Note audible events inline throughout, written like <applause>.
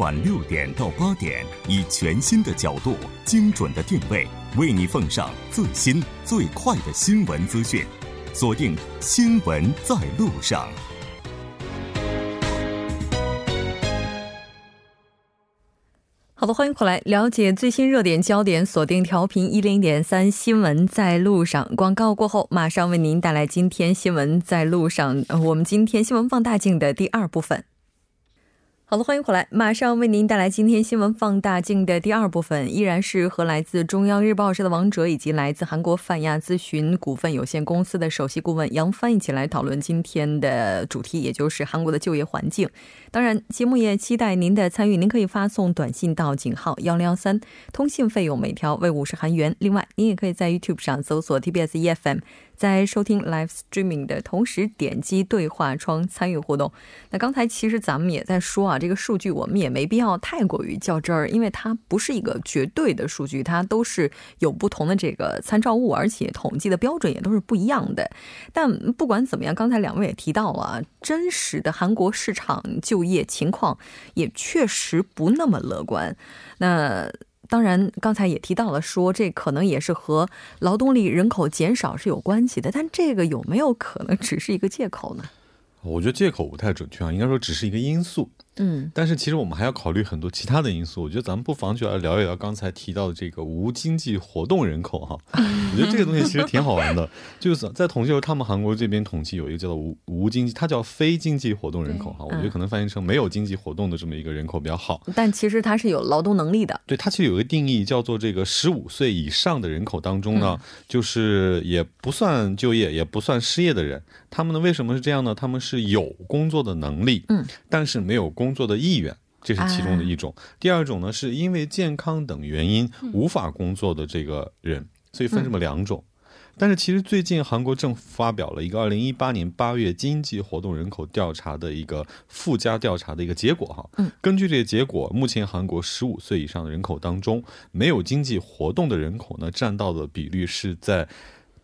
晚六点到八点，以全新的角度、精准的定位，为你奉上最新最快的新闻资讯。锁定《新闻在路上》。好的，欢迎回来，了解最新热点焦点。锁定调频一零点三，新闻在路上。广告过后，马上为您带来今天新闻在路上。我们今天新闻放大镜的第二部分。好了，欢迎回来，马上为您带来今天新闻放大镜的第二部分，依然是和来自中央日报社的王哲以及来自韩国泛亚咨询股份有限公司的首席顾问杨帆一起来讨论今天的主题，也就是韩国的就业环境。当然，节目也期待您的参与，您可以发送短信到井号幺零幺三，通信费用每条为五十韩元。另外，您也可以在 YouTube 上搜索 TBS EFM。在收听 live streaming 的同时，点击对话窗参与互动。那刚才其实咱们也在说啊，这个数据我们也没必要太过于较真儿，因为它不是一个绝对的数据，它都是有不同的这个参照物，而且统计的标准也都是不一样的。但不管怎么样，刚才两位也提到了，真实的韩国市场就业情况也确实不那么乐观。那。当然，刚才也提到了，说这可能也是和劳动力人口减少是有关系的，但这个有没有可能只是一个借口呢？我觉得借口不太准确啊，应该说只是一个因素。嗯，但是其实我们还要考虑很多其他的因素。我觉得咱们不妨就来聊一聊刚才提到的这个无经济活动人口哈。<laughs> 我觉得这个东西其实挺好玩的，就是在统计时候，他们韩国这边统计有一个叫做无无经济，它叫非经济活动人口哈。我觉得可能翻译成没有经济活动的这么一个人口比较好。但其实它是有劳动能力的。对，它其实有一个定义叫做这个十五岁以上的人口当中呢，就是也不算就业也不算失业的人。他们呢为什么是这样呢？他们是有工作的能力，嗯，但是没有工作的意愿。这是其中的一种，第二种呢，是因为健康等原因无法工作的这个人，所以分这么两种。但是其实最近韩国政府发表了一个二零一八年八月经济活动人口调查的一个附加调查的一个结果哈。嗯。根据这个结果，目前韩国十五岁以上的人口当中，没有经济活动的人口呢，占到的比率是在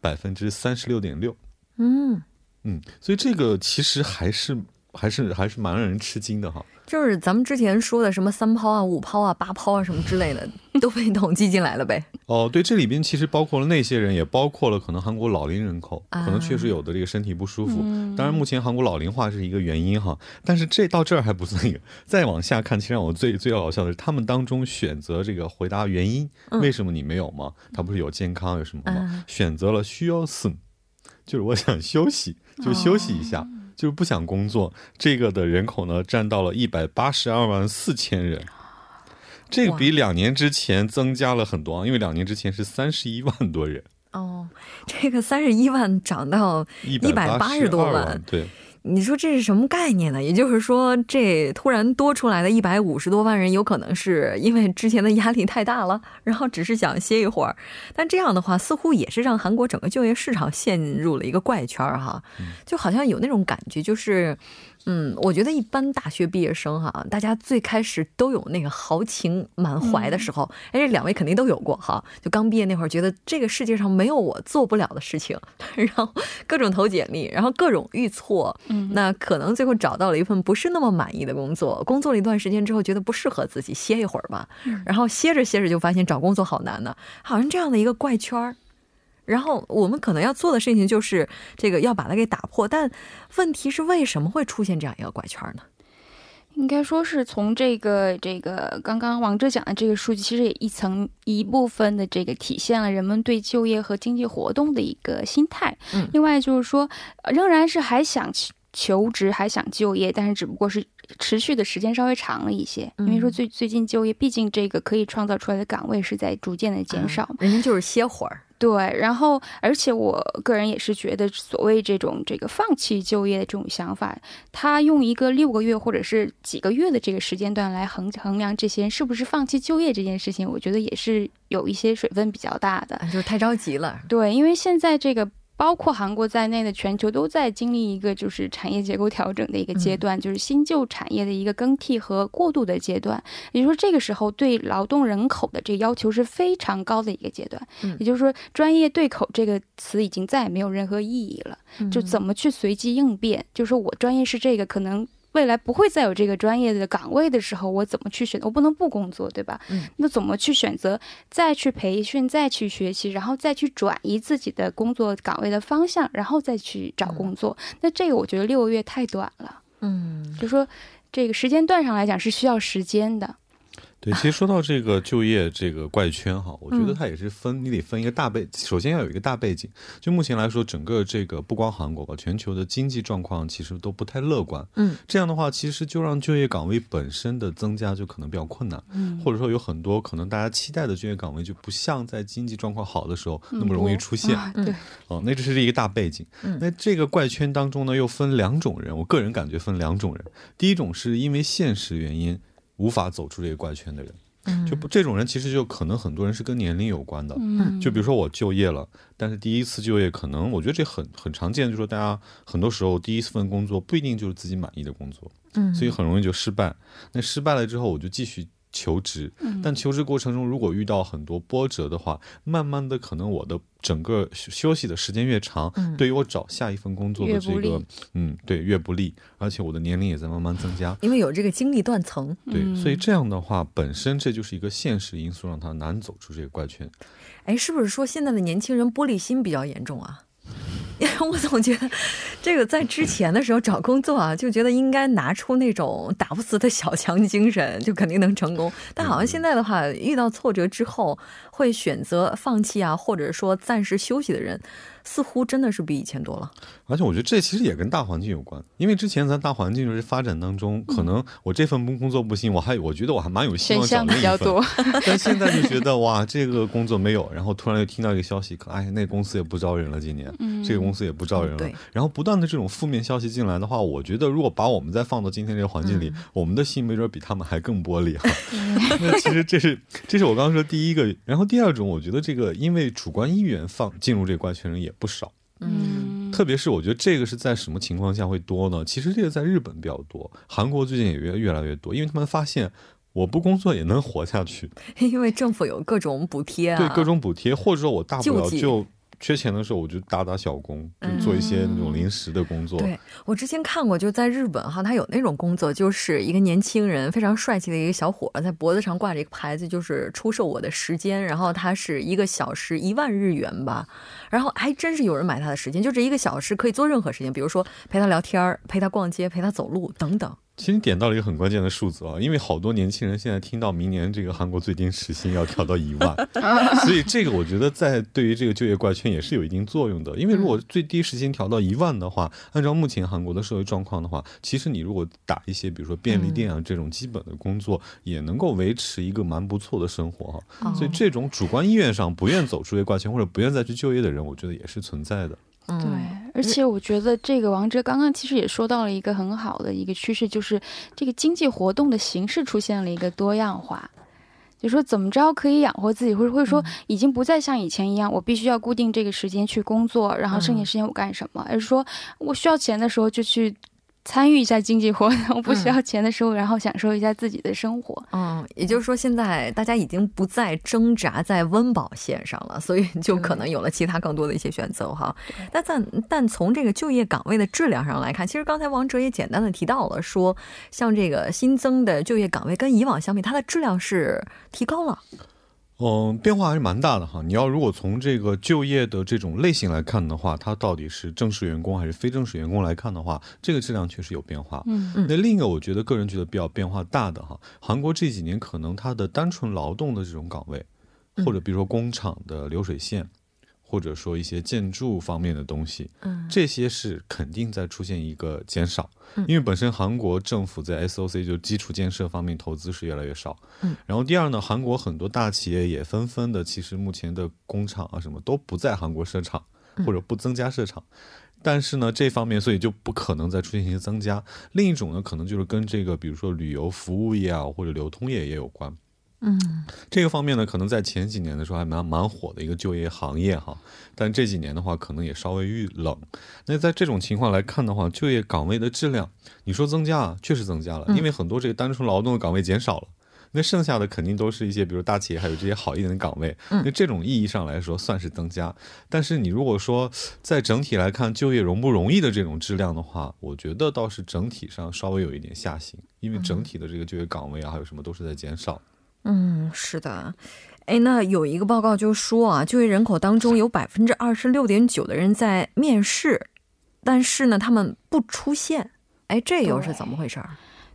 百分之三十六点六。嗯嗯，所以这个其实还是还是还是蛮让人吃惊的哈。就是咱们之前说的什么三抛啊、五抛啊、八抛啊什么之类的，<laughs> 都被统计进来了呗。哦，对，这里边其实包括了那些人，也包括了可能韩国老龄人口，可能确实有的这个身体不舒服。当然，目前韩国老龄化是一个原因哈，但是这到这儿还不算一个。<laughs> 再往下看，其实让我最最搞笑的是，他们当中选择这个回答原因，为什么你没有吗？他不是有健康有什么吗？选择了需要死，就是我想休息，就休息一下。就是不想工作，这个的人口呢占到了一百八十二万四千人，这个比两年之前增加了很多，因为两年之前是三十一万多人。哦，这个三十一万涨到一百八十多万，对。你说这是什么概念呢？也就是说，这突然多出来的一百五十多万人，有可能是因为之前的压力太大了，然后只是想歇一会儿。但这样的话，似乎也是让韩国整个就业市场陷入了一个怪圈儿哈，就好像有那种感觉，就是。嗯，我觉得一般大学毕业生哈，大家最开始都有那个豪情满怀的时候。哎，这两位肯定都有过哈，就刚毕业那会儿，觉得这个世界上没有我做不了的事情，<laughs> 然后各种投简历，然后各种遇挫。嗯，那可能最后找到了一份不是那么满意的工作，工作了一段时间之后，觉得不适合自己，歇一会儿吧。然后歇着歇着就发现找工作好难呢，好像这样的一个怪圈儿。然后我们可能要做的事情就是这个要把它给打破，但问题是为什么会出现这样一个怪圈呢？应该说是从这个这个刚刚王哲讲的这个数据，其实也一层一部分的这个体现了人们对就业和经济活动的一个心态。嗯，另外就是说，仍然是还想求职，还想就业，但是只不过是持续的时间稍微长了一些。因为说最最近就业，毕竟这个可以创造出来的岗位是在逐渐的减少，人家就是歇会儿。对，然后而且我个人也是觉得，所谓这种这个放弃就业的这种想法，他用一个六个月或者是几个月的这个时间段来衡衡量这些人是不是放弃就业这件事情，我觉得也是有一些水分比较大的，就是太着急了。对，因为现在这个。包括韩国在内的全球都在经历一个就是产业结构调整的一个阶段，就是新旧产业的一个更替和过渡的阶段。也就是说，这个时候对劳动人口的这个要求是非常高的一个阶段。也就是说，专业对口这个词已经再也没有任何意义了。就怎么去随机应变？就是说我专业是这个，可能。未来不会再有这个专业的岗位的时候，我怎么去选？我不能不工作，对吧？嗯，那怎么去选择？再去培训，再去学习，然后再去转移自己的工作岗位的方向，然后再去找工作。那这个我觉得六个月太短了。嗯，就说这个时间段上来讲是需要时间的。对，其实说到这个就业这个怪圈哈，我觉得它也是分，你得分一个大背，首先要有一个大背景。就目前来说，整个这个不光韩国吧，全球的经济状况其实都不太乐观。嗯，这样的话，其实就让就业岗位本身的增加就可能比较困难。嗯，或者说有很多可能大家期待的就业岗位就不像在经济状况好的时候那么容易出现。对，哦，那这是一个大背景。那这个怪圈当中呢，又分两种人，我个人感觉分两种人。第一种是因为现实原因。无法走出这个怪圈的人，就不这种人其实就可能很多人是跟年龄有关的。嗯，就比如说我就业了，但是第一次就业可能我觉得这很很常见，就是说大家很多时候第一份工作不一定就是自己满意的工作，嗯，所以很容易就失败。那失败了之后，我就继续。求职，但求职过程中如果遇到很多波折的话，慢慢的可能我的整个休息的时间越长，对于我找下一份工作的这个，嗯，对，越不利，而且我的年龄也在慢慢增加，因为有这个经历断层，对，所以这样的话，本身这就是一个现实因素，让他难走出这个怪圈。哎，是不是说现在的年轻人玻璃心比较严重啊？<laughs> 我总觉得，这个在之前的时候找工作啊，就觉得应该拿出那种打不死的小强精神，就肯定能成功。但好像现在的话，遇到挫折之后，会选择放弃啊，或者说暂时休息的人。似乎真的是比以前多了，而且我觉得这其实也跟大环境有关，因为之前咱大环境就是发展当中，可能我这份工工作不行，我还我觉得我还蛮有希望找另一份，但现在就觉得哇，这个工作没有，然后突然又听到一个消息，可哎，那公司也不招人了，今年，这个公司也不招人了，然后不断的这种负面消息进来的话，我觉得如果把我们再放到今天这个环境里，我们的心没准比他们还更玻璃哈。那其实这是这是我刚刚说第一个，然后第二种，我觉得这个因为主观意愿放进入这个怪圈人也。不少，嗯，特别是我觉得这个是在什么情况下会多呢？其实这个在日本比较多，韩国最近也越越来越多，因为他们发现我不工作也能活下去，<laughs> 因为政府有各种补贴啊，对各种补贴，或者说我大不了就。缺钱的时候，我就打打小工，就做一些那种临时的工作。对我之前看过，就在日本哈，他有那种工作，就是一个年轻人非常帅气的一个小伙，在脖子上挂着一个牌子，就是出售我的时间，然后他是一个小时一万日元吧，然后还真是有人买他的时间，就这一个小时可以做任何事情，比如说陪他聊天、陪他逛街、陪他走路等等。其实你点到了一个很关键的数字啊，因为好多年轻人现在听到明年这个韩国最低时薪要调到一万，<laughs> <laughs> 所以这个我觉得在对于这个就业怪圈也是有一定作用的。因为如果最低时薪调到一万的话，按照目前韩国的社会状况的话，其实你如果打一些比如说便利店啊这种基本的工作，也能够维持一个蛮不错的生活哈。所以这种主观意愿上不愿走出业怪圈或者不愿再去就业的人，我觉得也是存在的。对，而且我觉得这个王哲刚刚其实也说到了一个很好的一个趋势，就是这个经济活动的形式出现了一个多样化，就说怎么着可以养活自己，或者会说已经不再像以前一样，我必须要固定这个时间去工作，然后剩下时间我干什么，而是说我需要钱的时候就去。参与一下经济活动，不需要钱的时候，然后享受一下自己的生活。嗯，也就是说，现在大家已经不再挣扎在温饱线上了，所以就可能有了其他更多的一些选择哈。但但但从这个就业岗位的质量上来看，其实刚才王哲也简单的提到了，说像这个新增的就业岗位跟以往相比，它的质量是提高了。嗯，变化还是蛮大的哈。你要如果从这个就业的这种类型来看的话，它到底是正式员工还是非正式员工来看的话，这个质量确实有变化。嗯嗯。那另一个，我觉得个人觉得比较变化大的哈，韩国这几年可能它的单纯劳动的这种岗位，或者比如说工厂的流水线。或者说一些建筑方面的东西，嗯，这些是肯定在出现一个减少，嗯。因为本身韩国政府在 SOC 就基础建设方面投资是越来越少，嗯，然后第二呢，韩国很多大企业也纷纷的，其实目前的工厂啊什么都不在韩国设厂，或者不增加设厂，但是呢，这方面所以就不可能再出现一些增加。另一种呢，可能就是跟这个比如说旅游服务业啊或者流通业也有关。嗯，这个方面呢，可能在前几年的时候还蛮蛮火的一个就业行业哈，但这几年的话，可能也稍微遇冷。那在这种情况来看的话，就业岗位的质量，你说增加，确实增加了，因为很多这个单纯劳动的岗位减少了，那剩下的肯定都是一些比如大企业还有这些好一点的岗位。那这种意义上来说算是增加，但是你如果说在整体来看就业容不容易的这种质量的话，我觉得倒是整体上稍微有一点下行，因为整体的这个就业岗位啊还有什么都是在减少。嗯，是的。哎，那有一个报告就说啊，就业人口当中有百分之二十六点九的人在面试，但是呢，他们不出现。哎，这又是怎么回事？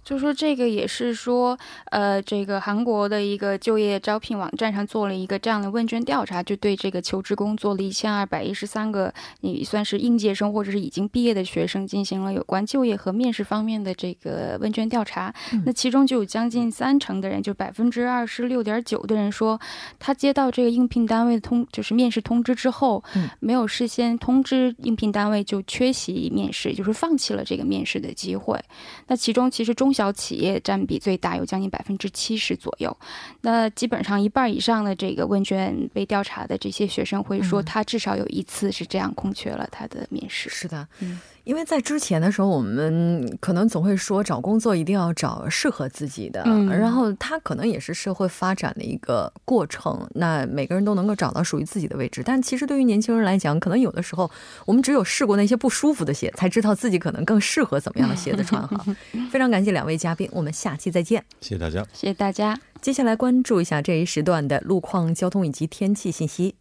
就说这个也是说，呃，这个韩国的一个就业招聘网站上做了一个这样的问卷调查，就对这个求职工作了一千二百一十三个，你算是应届生或者是已经毕业的学生，进行了有关就业和面试方面的这个问卷调查。那其中就有将近三成的人，就百分之二十六点九的人说，他接到这个应聘单位的通，就是面试通知之后，没有事先通知应聘单位就缺席面试，就是放弃了这个面试的机会。那其中其实中。中小企业占比最大，有将近百分之七十左右。那基本上一半以上的这个问卷被调查的这些学生会说，他至少有一次是这样空缺了他的面试。是的，嗯。因为在之前的时候，我们可能总会说找工作一定要找适合自己的，然后它可能也是社会发展的一个过程。那每个人都能够找到属于自己的位置，但其实对于年轻人来讲，可能有的时候我们只有试过那些不舒服的鞋，才知道自己可能更适合怎么样的鞋子穿哈。<laughs> 非常感谢两位嘉宾，我们下期再见。谢谢大家，谢谢大家。接下来关注一下这一时段的路况、交通以及天气信息。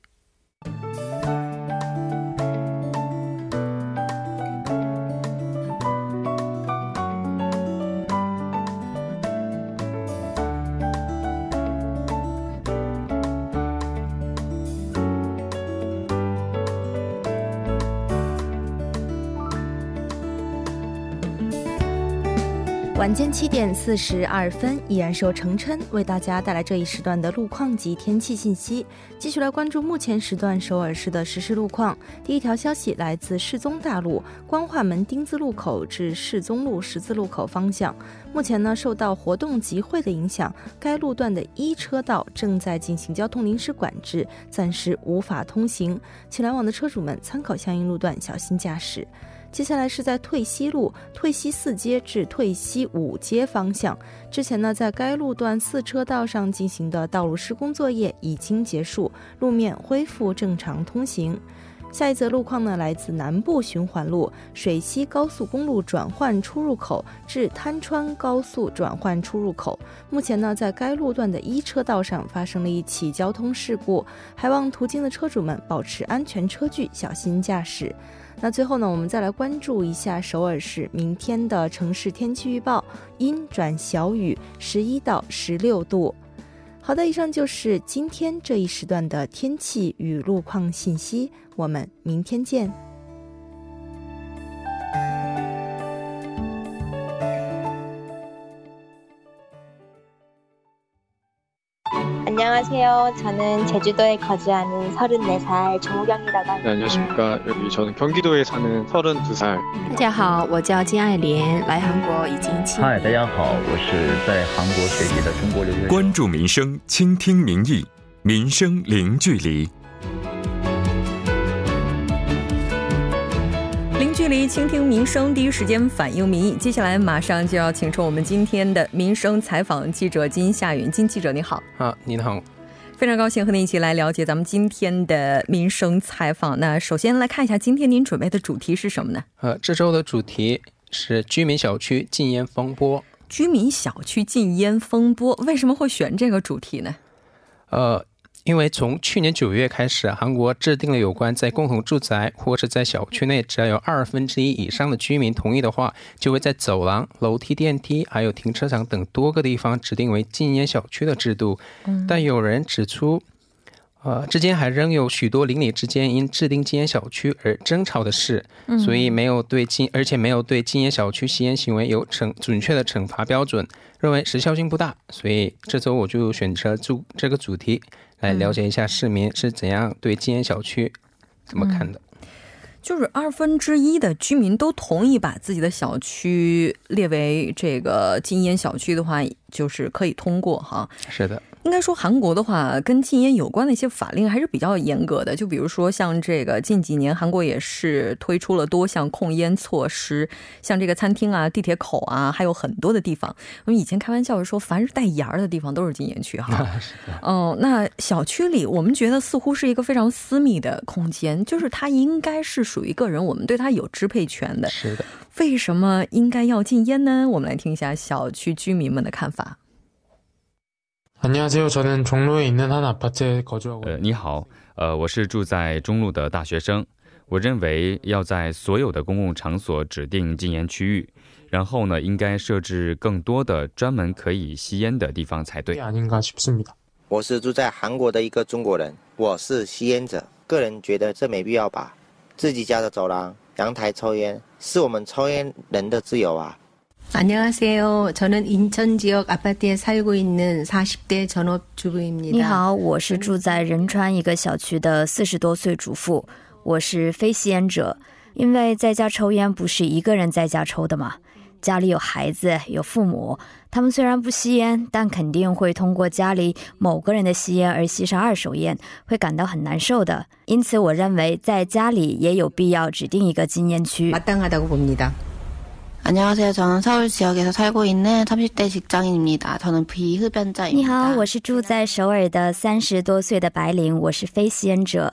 晚间七点四十二分，依然是由程琛为大家带来这一时段的路况及天气信息。继续来关注目前时段首尔市的实时路况。第一条消息来自世宗大路光化门丁字路口至世宗路十字路口方向，目前呢受到活动集会的影响，该路段的一车道正在进行交通临时管制，暂时无法通行，请来往的车主们参考相应路段，小心驾驶。接下来是在退西路退西四街至退西五街方向，之前呢，在该路段四车道上进行的道路施工作业已经结束，路面恢复正常通行。下一则路况呢，来自南部循环路水西高速公路转换出入口至滩川高速转换出入口，目前呢，在该路段的一车道上发生了一起交通事故，还望途经的车主们保持安全车距，小心驾驶。那最后呢，我们再来关注一下首尔市明天的城市天气预报：阴转小雨，十一到十六度。好的，以上就是今天这一时段的天气与路况信息，我们明天见。 안녕하세요. 저는 제주도에 거주하는 34살 정우경이라고 합니다. 네, 안녕하십니까. 여기 저는 경기도에 사는 32살. 大家好，我是在韩国学习的中国留学生。关注民生，倾听民意，民生零距离。 离倾听民生，第一时间反映民意。接下来马上就要请出我们今天的民生采访记者金夏云。金记者你好，啊，您好，非常高兴和您一起来了解咱们今天的民生采访。那首先来看一下今天您准备的主题是什么呢？呃，这周的主题是居民小区禁烟风波。居民小区禁烟风波，为什么会选这个主题呢？呃。因为从去年九月开始，韩国制定了有关在共同住宅或是在小区内，只要有二分之一以上的居民同意的话，就会在走廊、楼梯、电梯还有停车场等多个地方指定为禁烟小区的制度。但有人指出，呃，之间还仍有许多邻里之间因制定禁烟小区而争吵的事，所以没有对禁，而且没有对禁烟小区吸烟行为有惩准确的惩罚标准，认为时效性不大。所以这周我就选择主这个主题。来了解一下市民是怎样对禁烟小区怎么看的？就是二分之一的居民都同意把自己的小区列为这个禁烟小区的话，就是可以通过哈。是的。应该说，韩国的话，跟禁烟有关的一些法令还是比较严格的。就比如说，像这个近几年，韩国也是推出了多项控烟措施，像这个餐厅啊、地铁口啊，还有很多的地方。我们以前开玩笑是说，凡是带檐儿的地方都是禁烟区哈。<laughs> 嗯，那小区里，我们觉得似乎是一个非常私密的空间，就是它应该是属于个人，我们对它有支配权的。是的。为什么应该要禁烟呢？我们来听一下小区居民们的看法。呃，你好，呃，我是住在中路的大学生。我认为要在所有的公共场所指定禁烟区域，然后呢，应该设置更多的专门可以吸烟的地方才对。我是住在韩国的一个中国人，我是吸烟者，个人觉得这没必要吧。自己家的走廊、阳台抽烟，是我们抽烟人的自由啊。 안녕하세요. 저는 인천 지역 아파트에 살고 있는 40대 전업주부입니다. 你好，我是住在仁川一个小区的四十多岁主妇。我是非吸烟者，因为在家抽烟不是一个人在家抽的嘛，家里有孩子有父母，他们虽然不吸烟，但肯定会通过家里某个人的吸烟而吸上二手烟，会感到很难受的。因此，我认为在家里也有必要指定一个禁烟区。 안녕하세요. 저는 서울 지역에서 살고 있는 30대 식장인입니다. 저는 비흡연자입니다. 你好，我是住在首尔的三十多岁的白领，我是非吸烟者。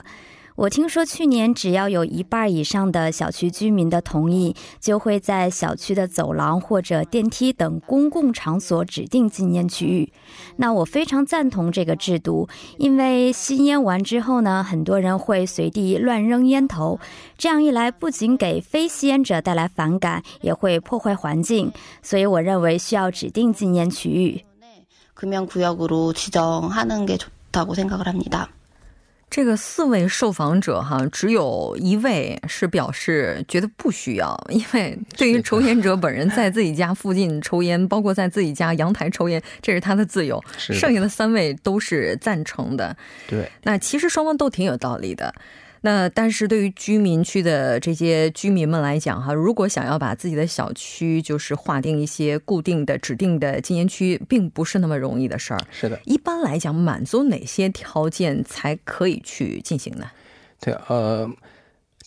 我听说去年只要有一半以上的小区居民的同意，就会在小区的走廊或者电梯等公共场所指定禁烟区域。那我非常赞同这个制度，因为吸烟完之后呢，很多人会随地乱扔烟头，这样一来不仅给非吸烟者带来反感，也会破坏环境。所以我认为需要指定禁烟区域。금연구역으로지정하는게좋다고생각을합니다 这个四位受访者哈，只有一位是表示觉得不需要，因为对于抽烟者本人在自己家附近抽烟，包括在自己家阳台抽烟，这是他的自由。剩下的三位都是赞成的。对，那其实双方都挺有道理的。那但是对于居民区的这些居民们来讲哈，如果想要把自己的小区就是划定一些固定的指定的禁烟区，并不是那么容易的事儿。是的，一般来讲，满足哪些条件才可以去进行呢？对，呃。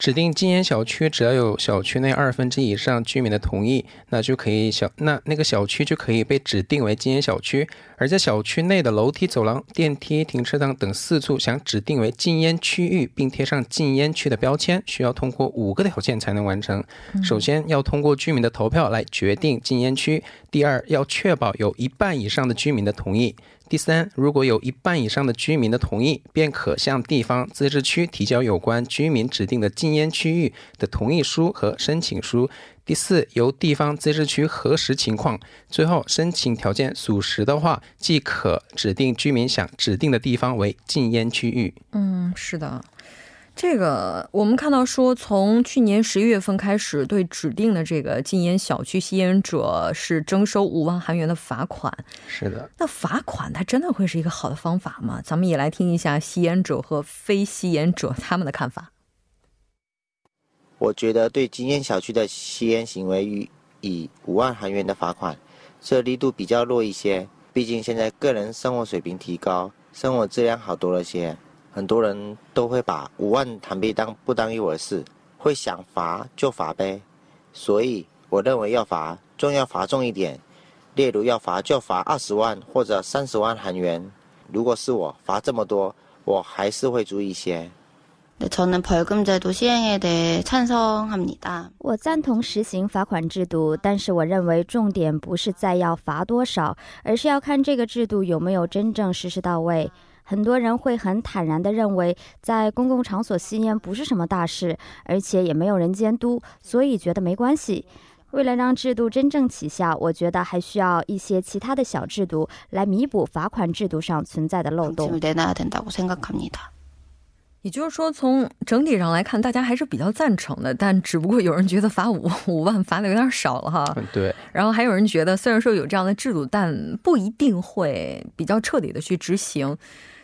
指定禁烟小区，只要有小区内二分之一以上居民的同意，那就可以小那那个小区就可以被指定为禁烟小区。而在小区内的楼梯、走廊、电梯、停车场等四处想指定为禁烟区域，并贴上禁烟区的标签，需要通过五个条件才能完成。首先要通过居民的投票来决定禁烟区；第二，要确保有一半以上的居民的同意。第三，如果有一半以上的居民的同意，便可向地方自治区提交有关居民指定的禁烟区域的同意书和申请书。第四，由地方自治区核实情况。最后，申请条件属实的话，即可指定居民想指定的地方为禁烟区域。嗯，是的。这个我们看到说，从去年十一月份开始，对指定的这个禁烟小区吸烟者是征收五万韩元的罚款。是的，那罚款它真的会是一个好的方法吗？咱们也来听一下吸烟者和非吸烟者他们的看法。我觉得对禁烟小区的吸烟行为予以五万韩元的罚款，这力度比较弱一些。毕竟现在个人生活水平提高，生活质量好多了些。很多人都会把五万韩币当不当一回事会想罚就罚呗。所以我认为要罚重要罚重一点例如要罚就罚二十万或者三十万韩元。如果是我罚这么多我还是会注意些。我赞同实行罚款制度但是我认为重点不是在要罚多少而是要看这个制度有没有真正实施到位。很多人会很坦然地认为，在公共场所吸烟不是什么大事，而且也没有人监督，所以觉得没关系。为了让制度真正起效，我觉得还需要一些其他的小制度来弥补罚款制度上存在的漏洞。也就是说，从整体上来看，大家还是比较赞成的，但只不过有人觉得罚五五万罚的有点少了哈。对。然后还有人觉得，虽然说有这样的制度，但不一定会比较彻底的去执行。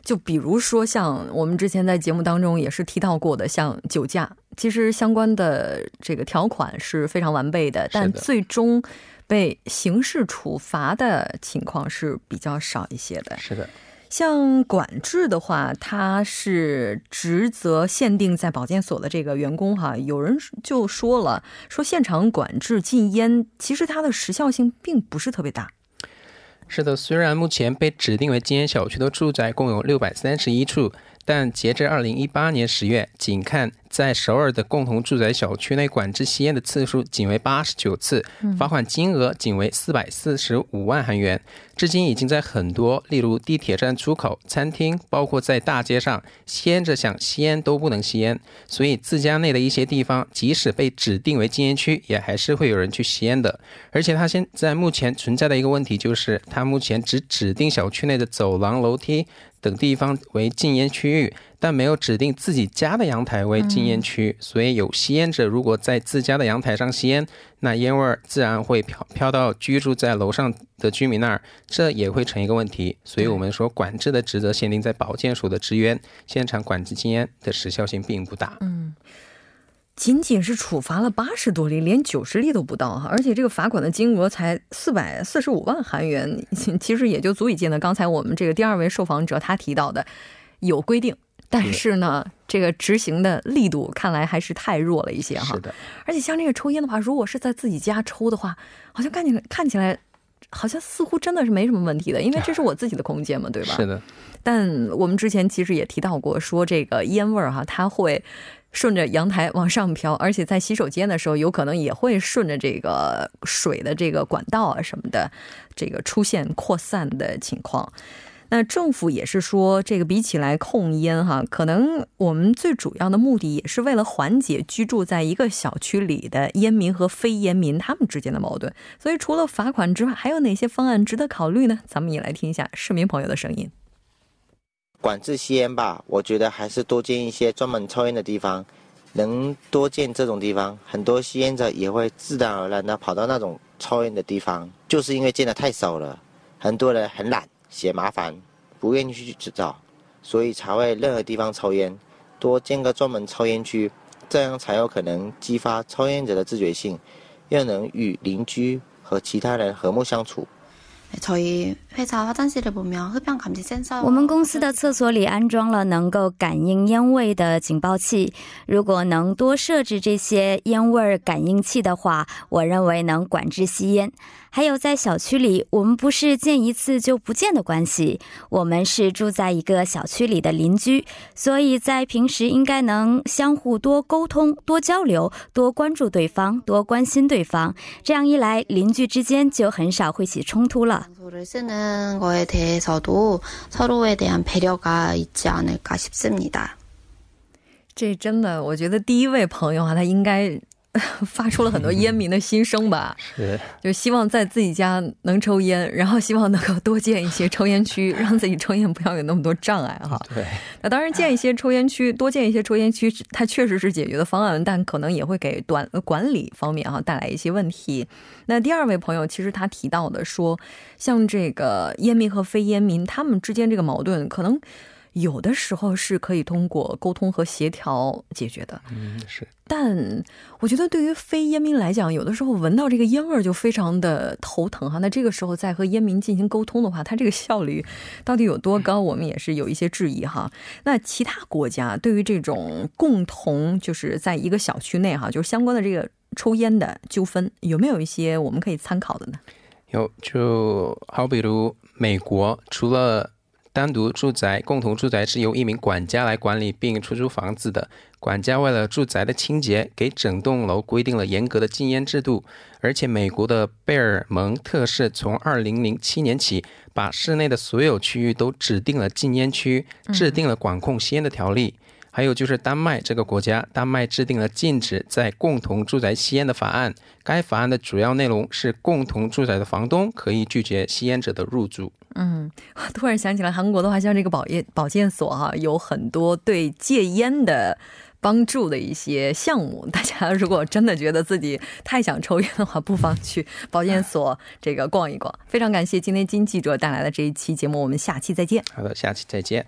就比如说，像我们之前在节目当中也是提到过的，像酒驾，其实相关的这个条款是非常完备的，但最终被刑事处罚的情况是比较少一些的。是的。像管制的话，它是职责限定在保健所的这个员工哈，有人就说了，说现场管制禁烟，其实它的时效性并不是特别大。是的，虽然目前被指定为禁烟小区的住宅共有六百三十一处，但截至二零一八年十月，仅看。在首尔的共同住宅小区内管制吸烟的次数仅为八十九次，罚款金额仅为四百四十五万韩元。至今已经在很多，例如地铁站出口、餐厅，包括在大街上，吸烟者想吸烟都不能吸烟。所以自家内的一些地方，即使被指定为禁烟区，也还是会有人去吸烟的。而且它现在目前存在的一个问题就是，它目前只指定小区内的走廊、楼梯等地方为禁烟区域。但没有指定自己家的阳台为禁烟区，所以有吸烟者如果在自家的阳台上吸烟，那烟味儿自然会飘飘到居住在楼上的居民那儿，这也会成一个问题。所以我们说，管制的职责限定在保健署的职员，现场管制禁烟的时效性并不大。嗯，仅仅是处罚了八十多例，连九十例都不到哈，而且这个罚款的金额才四百四十五万韩元，<laughs> 其实也就足以见得刚才我们这个第二位受访者他提到的有规定。但是呢，这个执行的力度看来还是太弱了一些哈。是的，而且像这个抽烟的话，如果是在自己家抽的话，好像看起来看起来，好像似乎真的是没什么问题的，因为这是我自己的空间嘛，对吧？是的。但我们之前其实也提到过，说这个烟味儿哈，它会顺着阳台往上飘，而且在洗手间的时候，有可能也会顺着这个水的这个管道啊什么的，这个出现扩散的情况。那政府也是说，这个比起来控烟哈，可能我们最主要的目的也是为了缓解居住在一个小区里的烟民和非烟民他们之间的矛盾。所以除了罚款之外，还有哪些方案值得考虑呢？咱们也来听一下市民朋友的声音。管制吸烟吧，我觉得还是多建一些专门抽烟的地方，能多建这种地方，很多吸烟者也会自然而然的跑到那种抽烟的地方，就是因为建的太少了，很多人很懒。嫌麻烦，不愿意去制造，所以才会任何地方抽烟，多建个专门抽烟区，这样才有可能激发抽烟者的自觉性，又能与邻居和其他人和睦相处。我们公司的厕所里安装了能够感应烟味的警报器。如果能多设置这些烟味感应器的话，我认为能管制吸烟。还有在小区里，我们不是见一次就不见的关系，我们是住在一个小区里的邻居，所以在平时应该能相互多沟通、多交流、多关注对方、多关心对方。这样一来，邻居之间就很少会起冲突了。这真的，我觉得第一位朋友啊，他应该。<laughs> 发出了很多烟民的心声吧，<laughs> 是，就希望在自己家能抽烟，然后希望能够多建一些抽烟区，让自己抽烟不要有那么多障碍哈。<laughs> 对，那当然建一些抽烟区，多建一些抽烟区，它确实是解决的方案，但可能也会给短管理方面哈带来一些问题。那第二位朋友其实他提到的说，像这个烟民和非烟民他们之间这个矛盾可能。有的时候是可以通过沟通和协调解决的，嗯，是。但我觉得对于非烟民来讲，有的时候闻到这个烟味儿就非常的头疼哈。那这个时候再和烟民进行沟通的话，它这个效率到底有多高？我们也是有一些质疑哈。那其他国家对于这种共同就是在一个小区内哈，就是相关的这个抽烟的纠纷，有没有一些我们可以参考的呢？有，就好比如美国，除了单独住宅、共同住宅是由一名管家来管理并出租房子的。管家为了住宅的清洁，给整栋楼规定了严格的禁烟制度。而且，美国的贝尔蒙特市从2007年起，把室内的所有区域都指定了禁烟区，制定了管控吸烟的条例。还有就是丹麦这个国家，丹麦制定了禁止在共同住宅吸烟的法案。该法案的主要内容是，共同住宅的房东可以拒绝吸烟者的入住。嗯，<laughs> 突然想起来，韩国的话，像这个保健保健所哈，有很多对戒烟的帮助的一些项目。大家如果真的觉得自己太想抽烟的话，不妨去保健所这个逛一逛。非常感谢今天金记者带来的这一期节目，我们下期再见。好的，下期再见。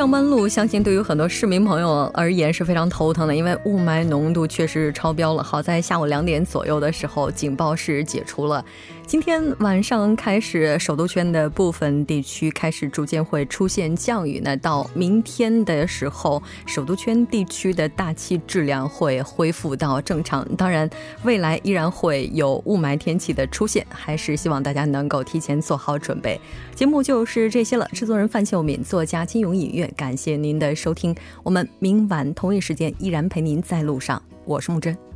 上班路，相信对于很多市民朋友而言是非常头疼的，因为雾霾浓度确实超标了。好在下午两点左右的时候，警报是解除了。今天晚上开始，首都圈的部分地区开始逐渐会出现降雨。那到明天的时候，首都圈地区的大气质量会恢复到正常。当然，未来依然会有雾霾天气的出现，还是希望大家能够提前做好准备。节目就是这些了。制作人范秀敏，作家金勇隐月，感谢您的收听。我们明晚同一时间依然陪您在路上。我是木真。